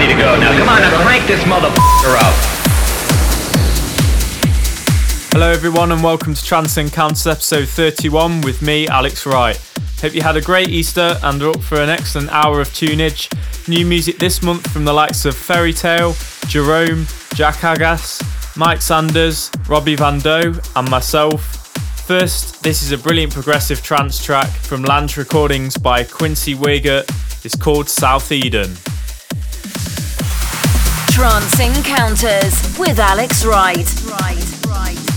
ready to go. Now come on, now crank this motherfucker up. Hello, everyone, and welcome to Trance Encounters episode 31 with me, Alex Wright. Hope you had a great Easter and are up for an excellent hour of tunage. New music this month from the likes of Fairy Tale, Jerome, Jak Aggas, Mike Sanders, Robbie Van Doe, and myself. First, this is a brilliant progressive trance track from Lange Recordings by Quincy Weigert. It's called South Eden. Trance Encounters with Alex Wright. Right.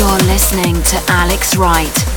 You're listening to Alex Wright.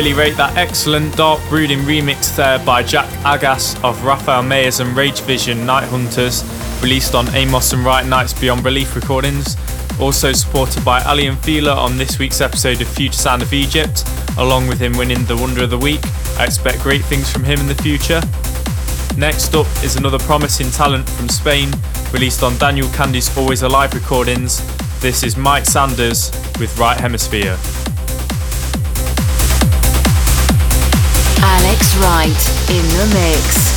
Really rate that excellent Dark Brooding remix there by Jak Aggas of Raphael Mayers and Rage Vision Night Hunters, released on Amos and Right Nights Beyond Belief recordings. Also supported by Aly & Fila on this week's episode of Future Sound of Egypt, along with him winning the Wonder of the Week. I expect great things from him in the future. Next up is another promising talent from Spain, released on Daniel Kandi's Always Alive recordings. This is Mike Sanders with Right Hemisphere. Alex Wright in the mix.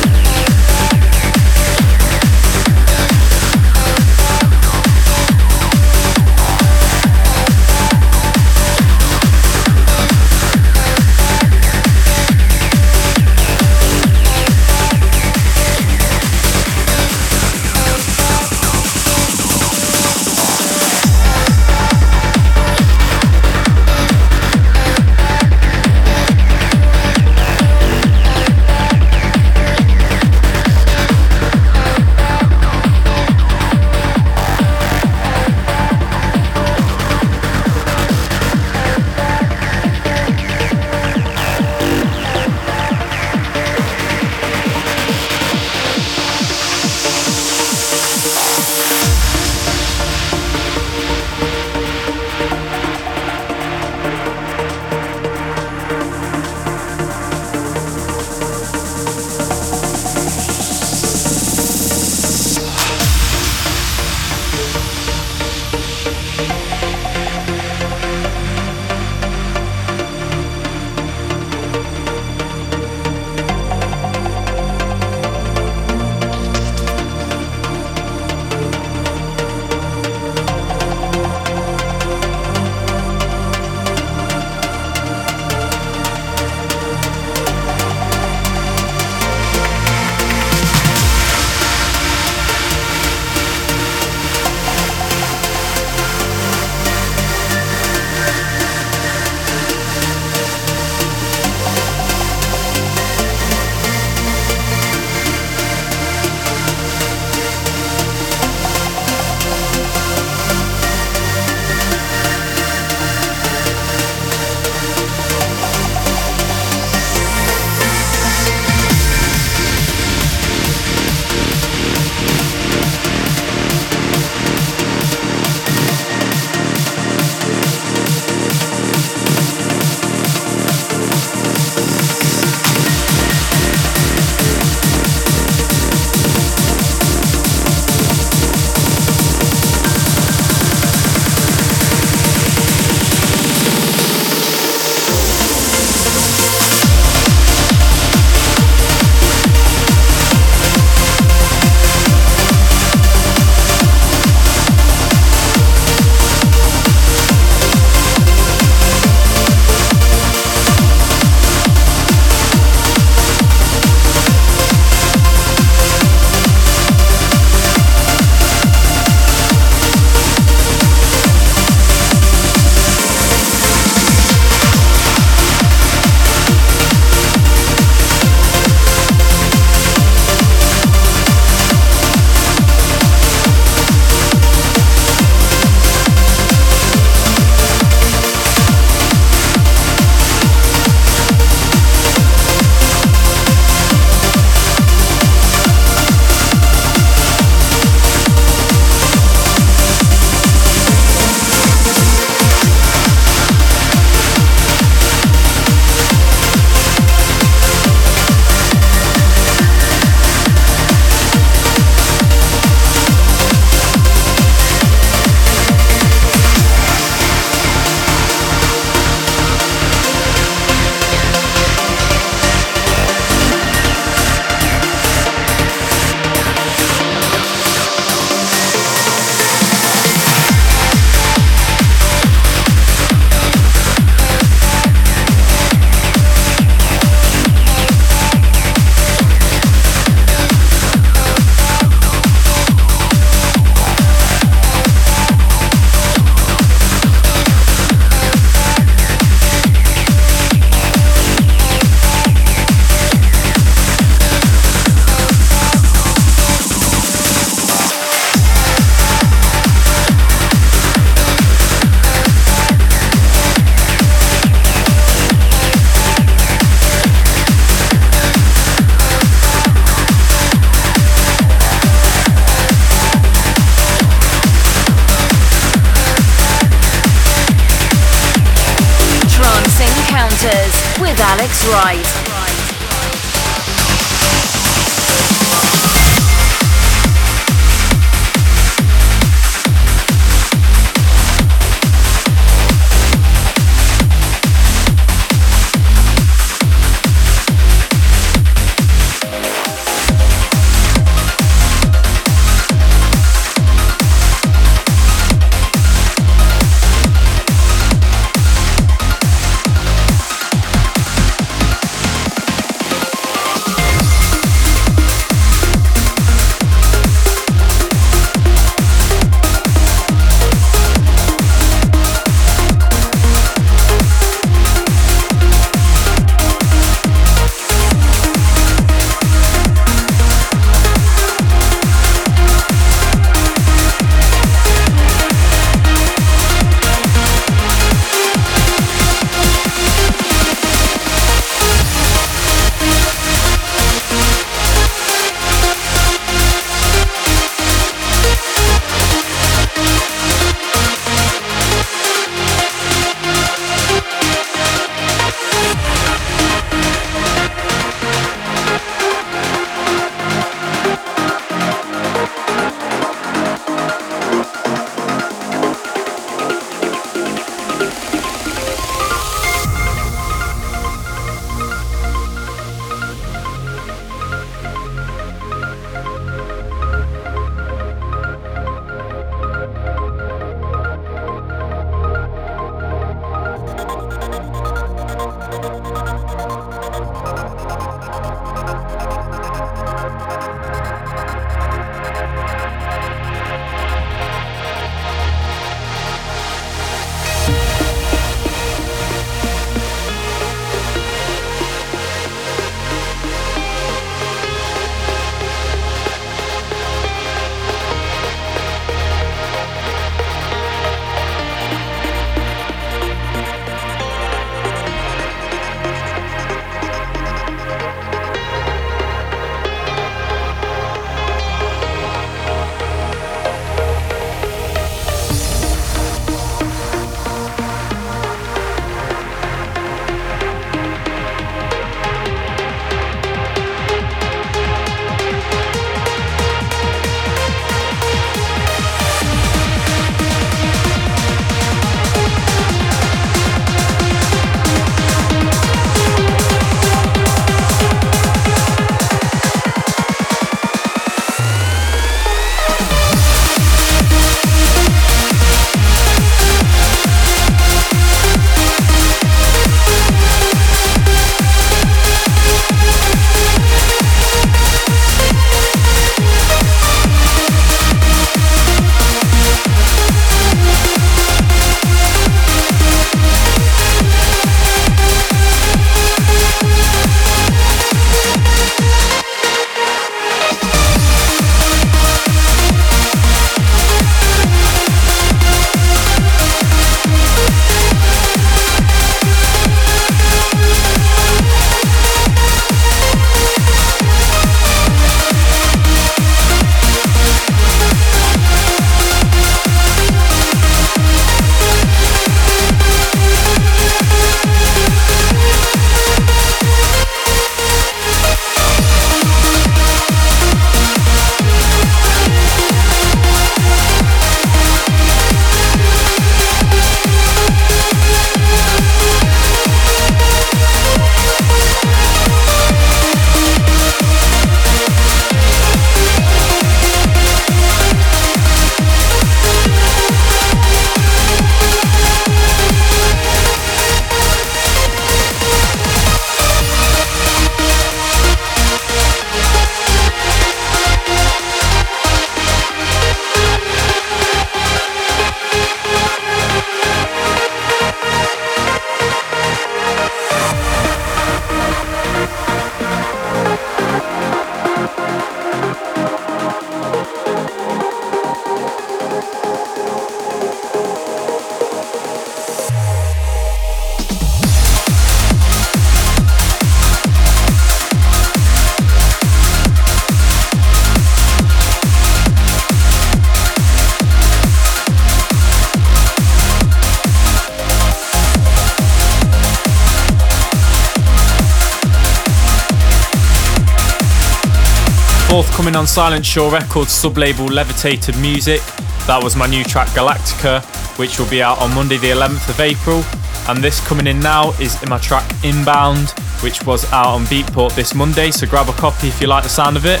On Silent Shore Records sub-label Levitated Music. That was my new track Galactica, which will be out on Monday the 11th of April. And this coming in now is in my track Inbound, which was out on Beatport this Monday, so grab a copy if you like the sound of it.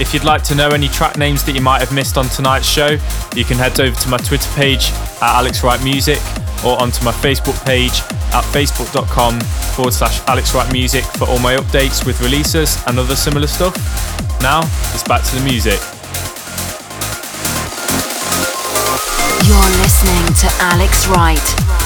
If you'd like to know any track names that you might have missed on tonight's show, you can head over to my Twitter page at Alex Wright Music or onto my Facebook page at facebook.com forward slash Alex Wright Music for all my updates with releases and other similar stuff. Now, it's back to the music. You're listening to Alex Wright.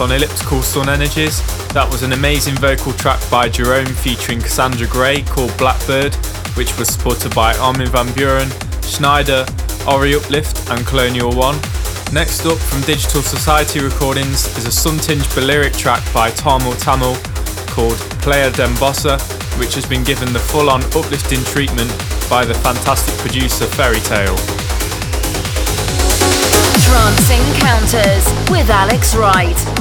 On Elliptical Sun Energies. That was an amazing vocal track by Jerome featuring Cassandra Gray called Blackbird, which was supported by Armin van Buuren, Sneijder, Ori Uplift, and Colonial One. Next up from Digital Society Recordings is a sun-tinged Balearic track by Tamil Tamil called Playa d'en Bossa, which has been given the full-on uplifting treatment by the fantastic producer Fairy Tale. Trance Encounters with Alex Wright.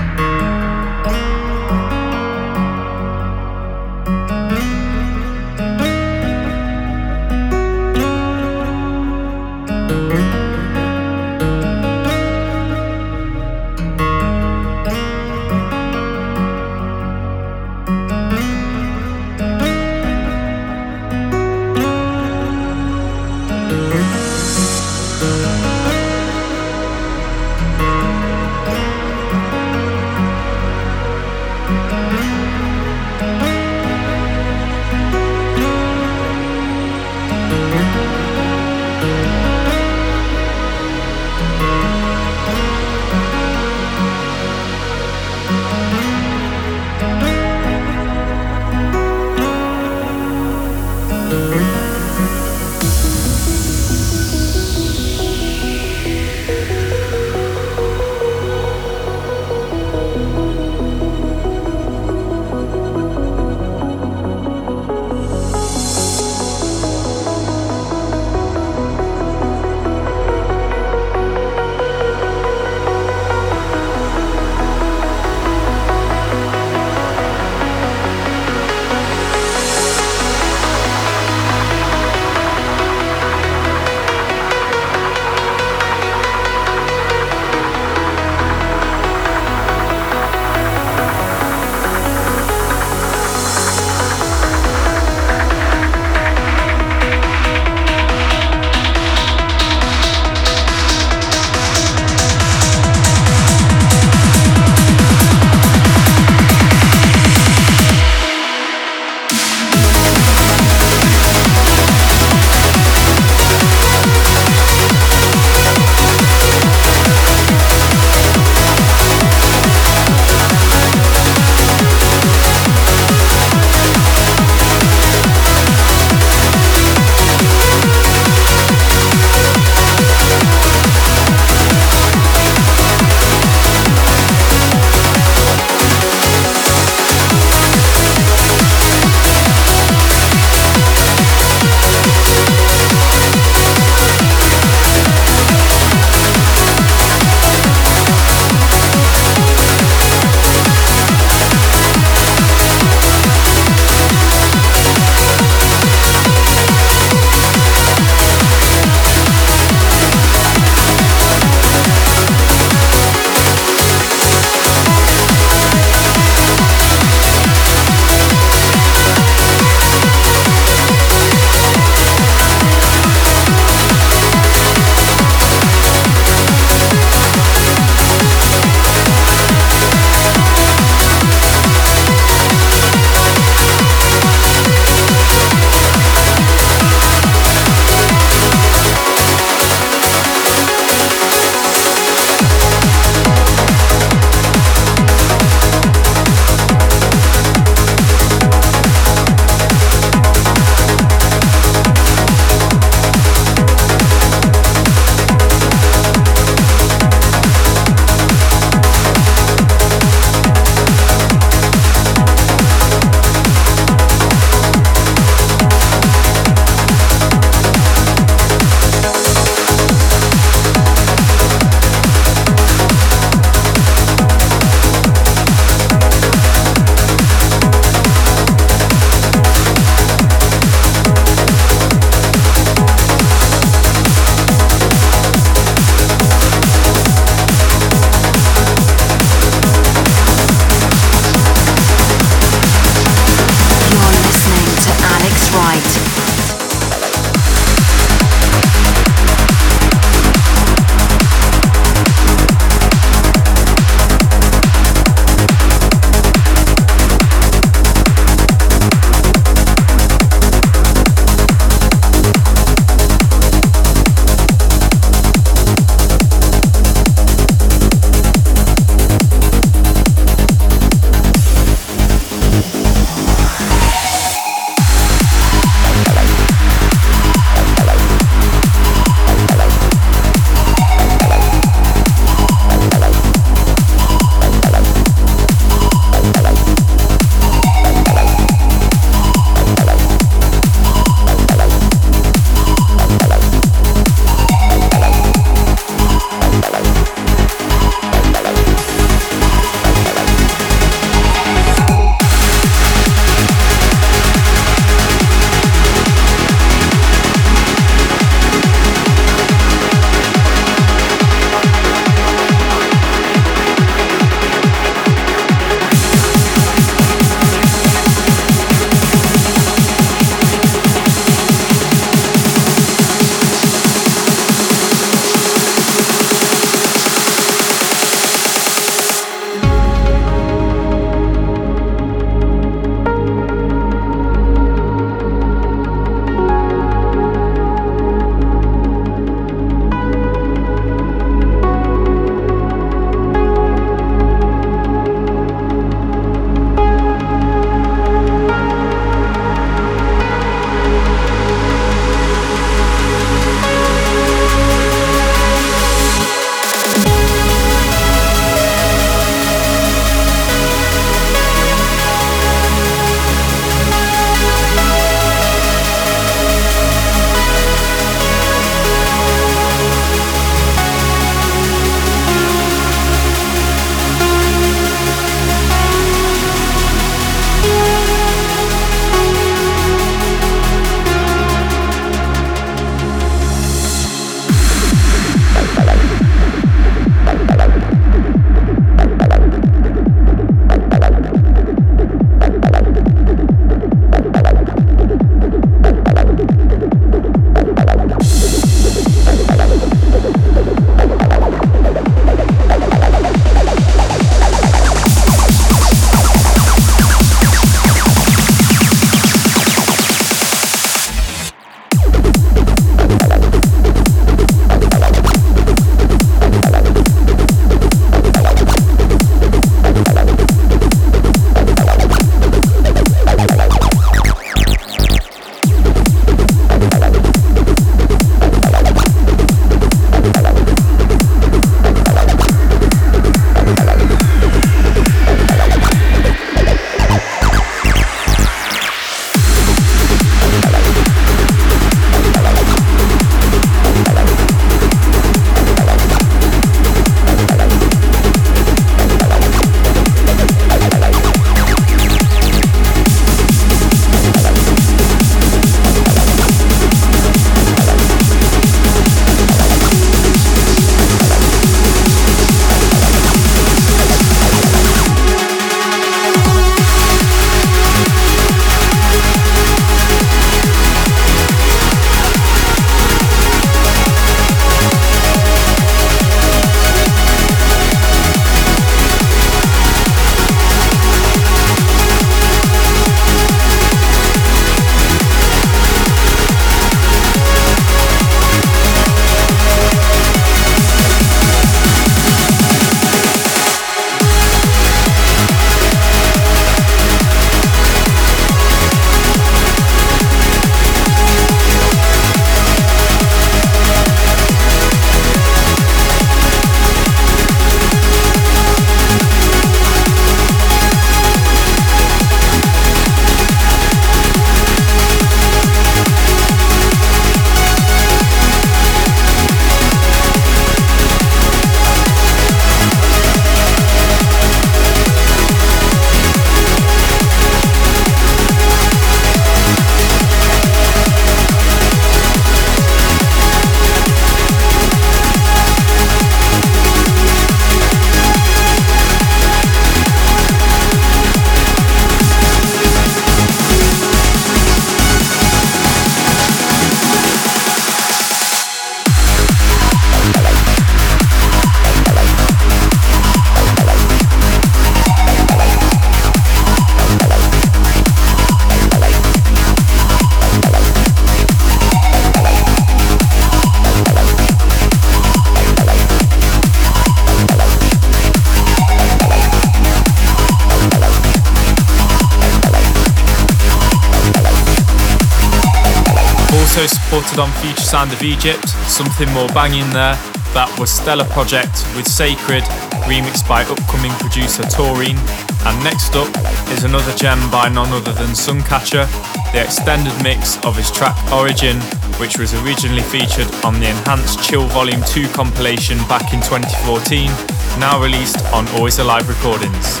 Sound of Egypt, something more banging there. That was Stellar Project with Sacred, remixed by upcoming producer Taurine. And next up is another gem by none other than Suncatcher, the extended mix of his track Origin, which was originally featured on the Enhanced Chill Volume 2 compilation back in 2014, now released on Always Alive Recordings.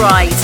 With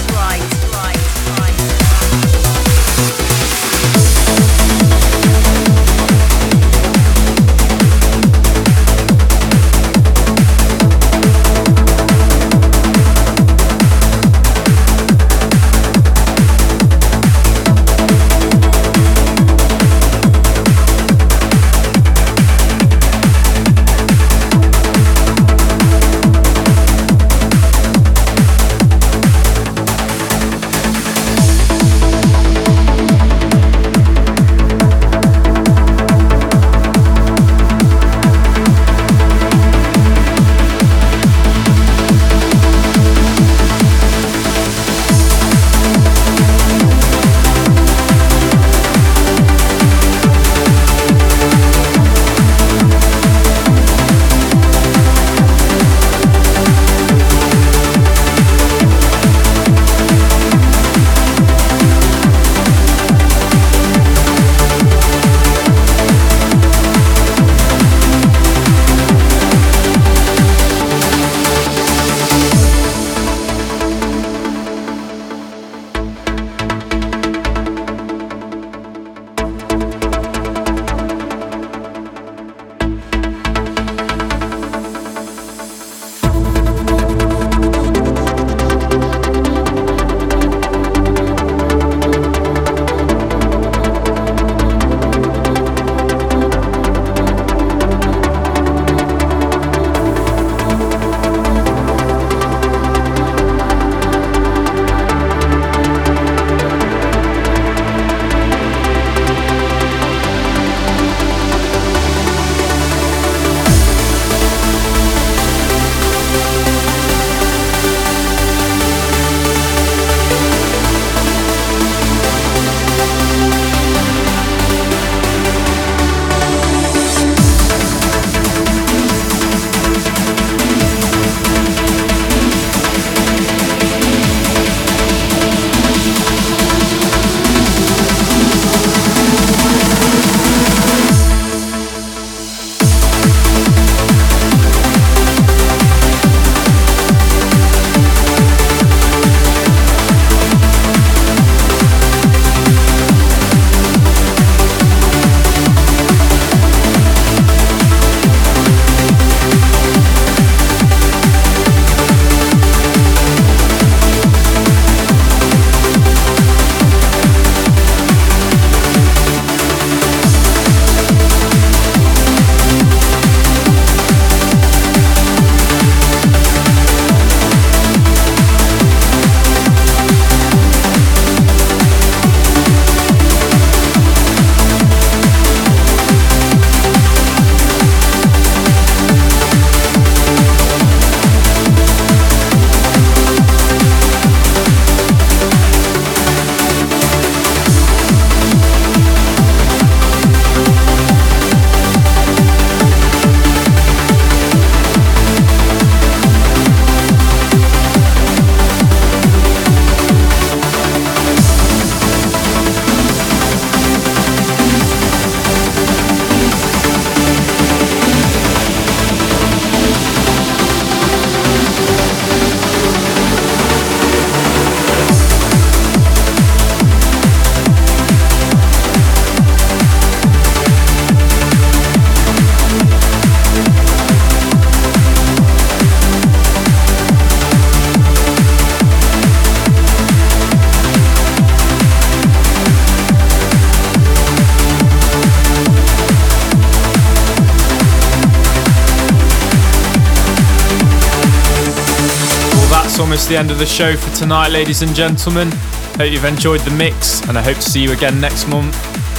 the end of the show for tonight, ladies and gentlemen. Hope you've enjoyed the mix, and I hope to see you again next month.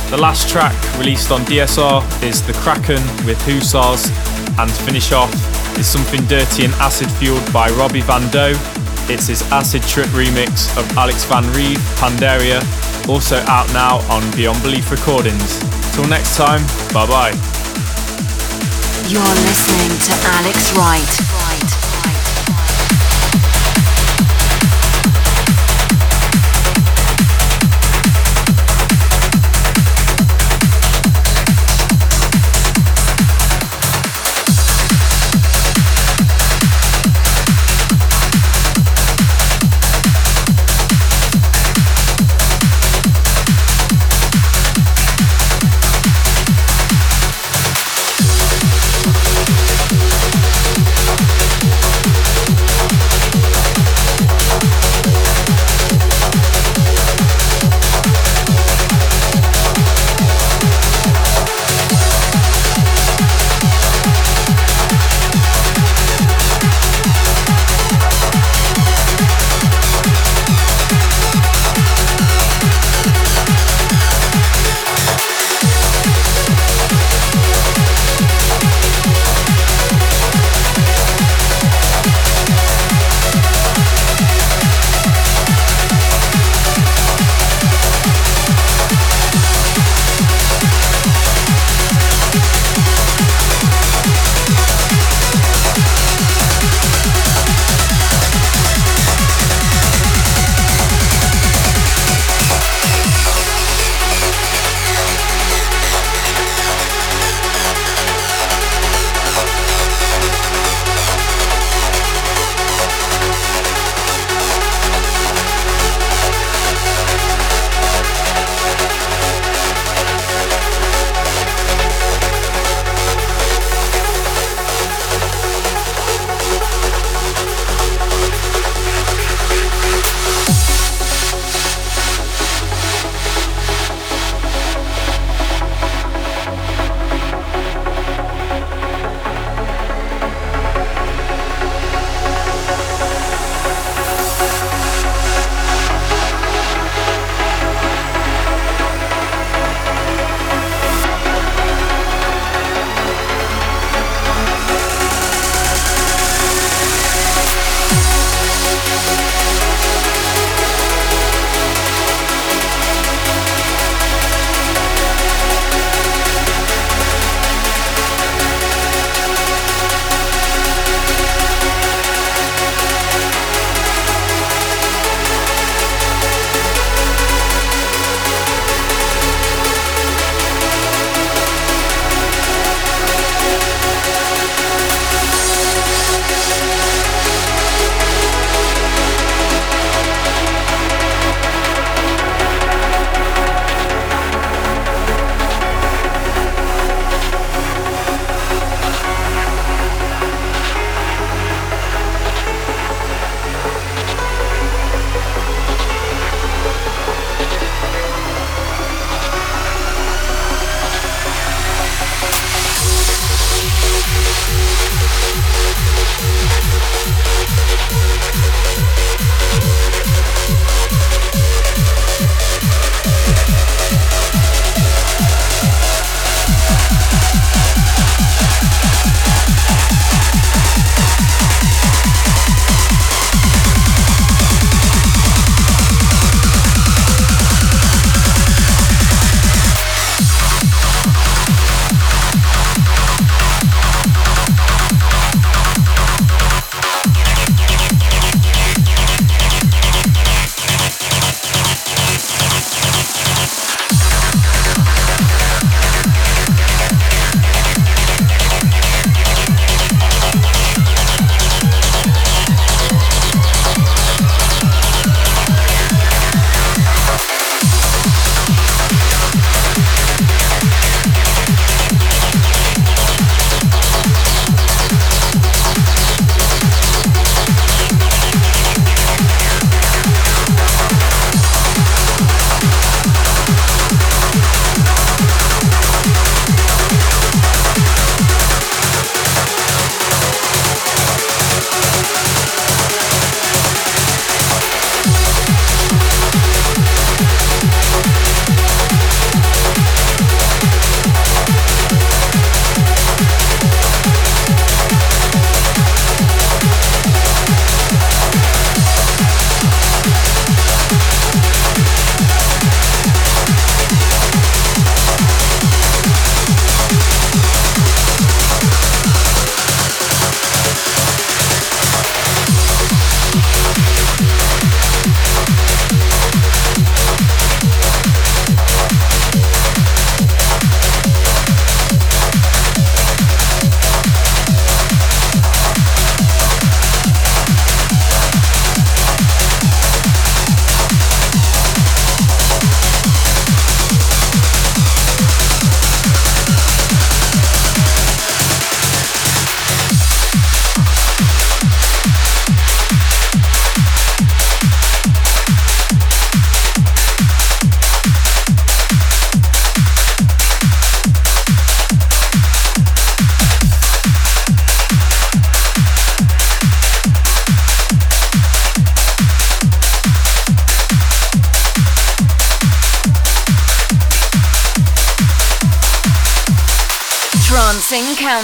The last track released on DSR is The Kraken with Hussars, and to finish off is Something Dirty and Acid Fueled by Robbie Van Doe. It's his Acid Trip remix of Alex Van Rieth, Pandaria, also out now on Beyond Belief Recordings. Till next time, bye bye. You're listening to Alex Wright.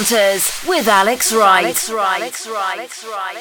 Encounters with Alex Wright. Alex Wright. Alex Wright. Alex Wright.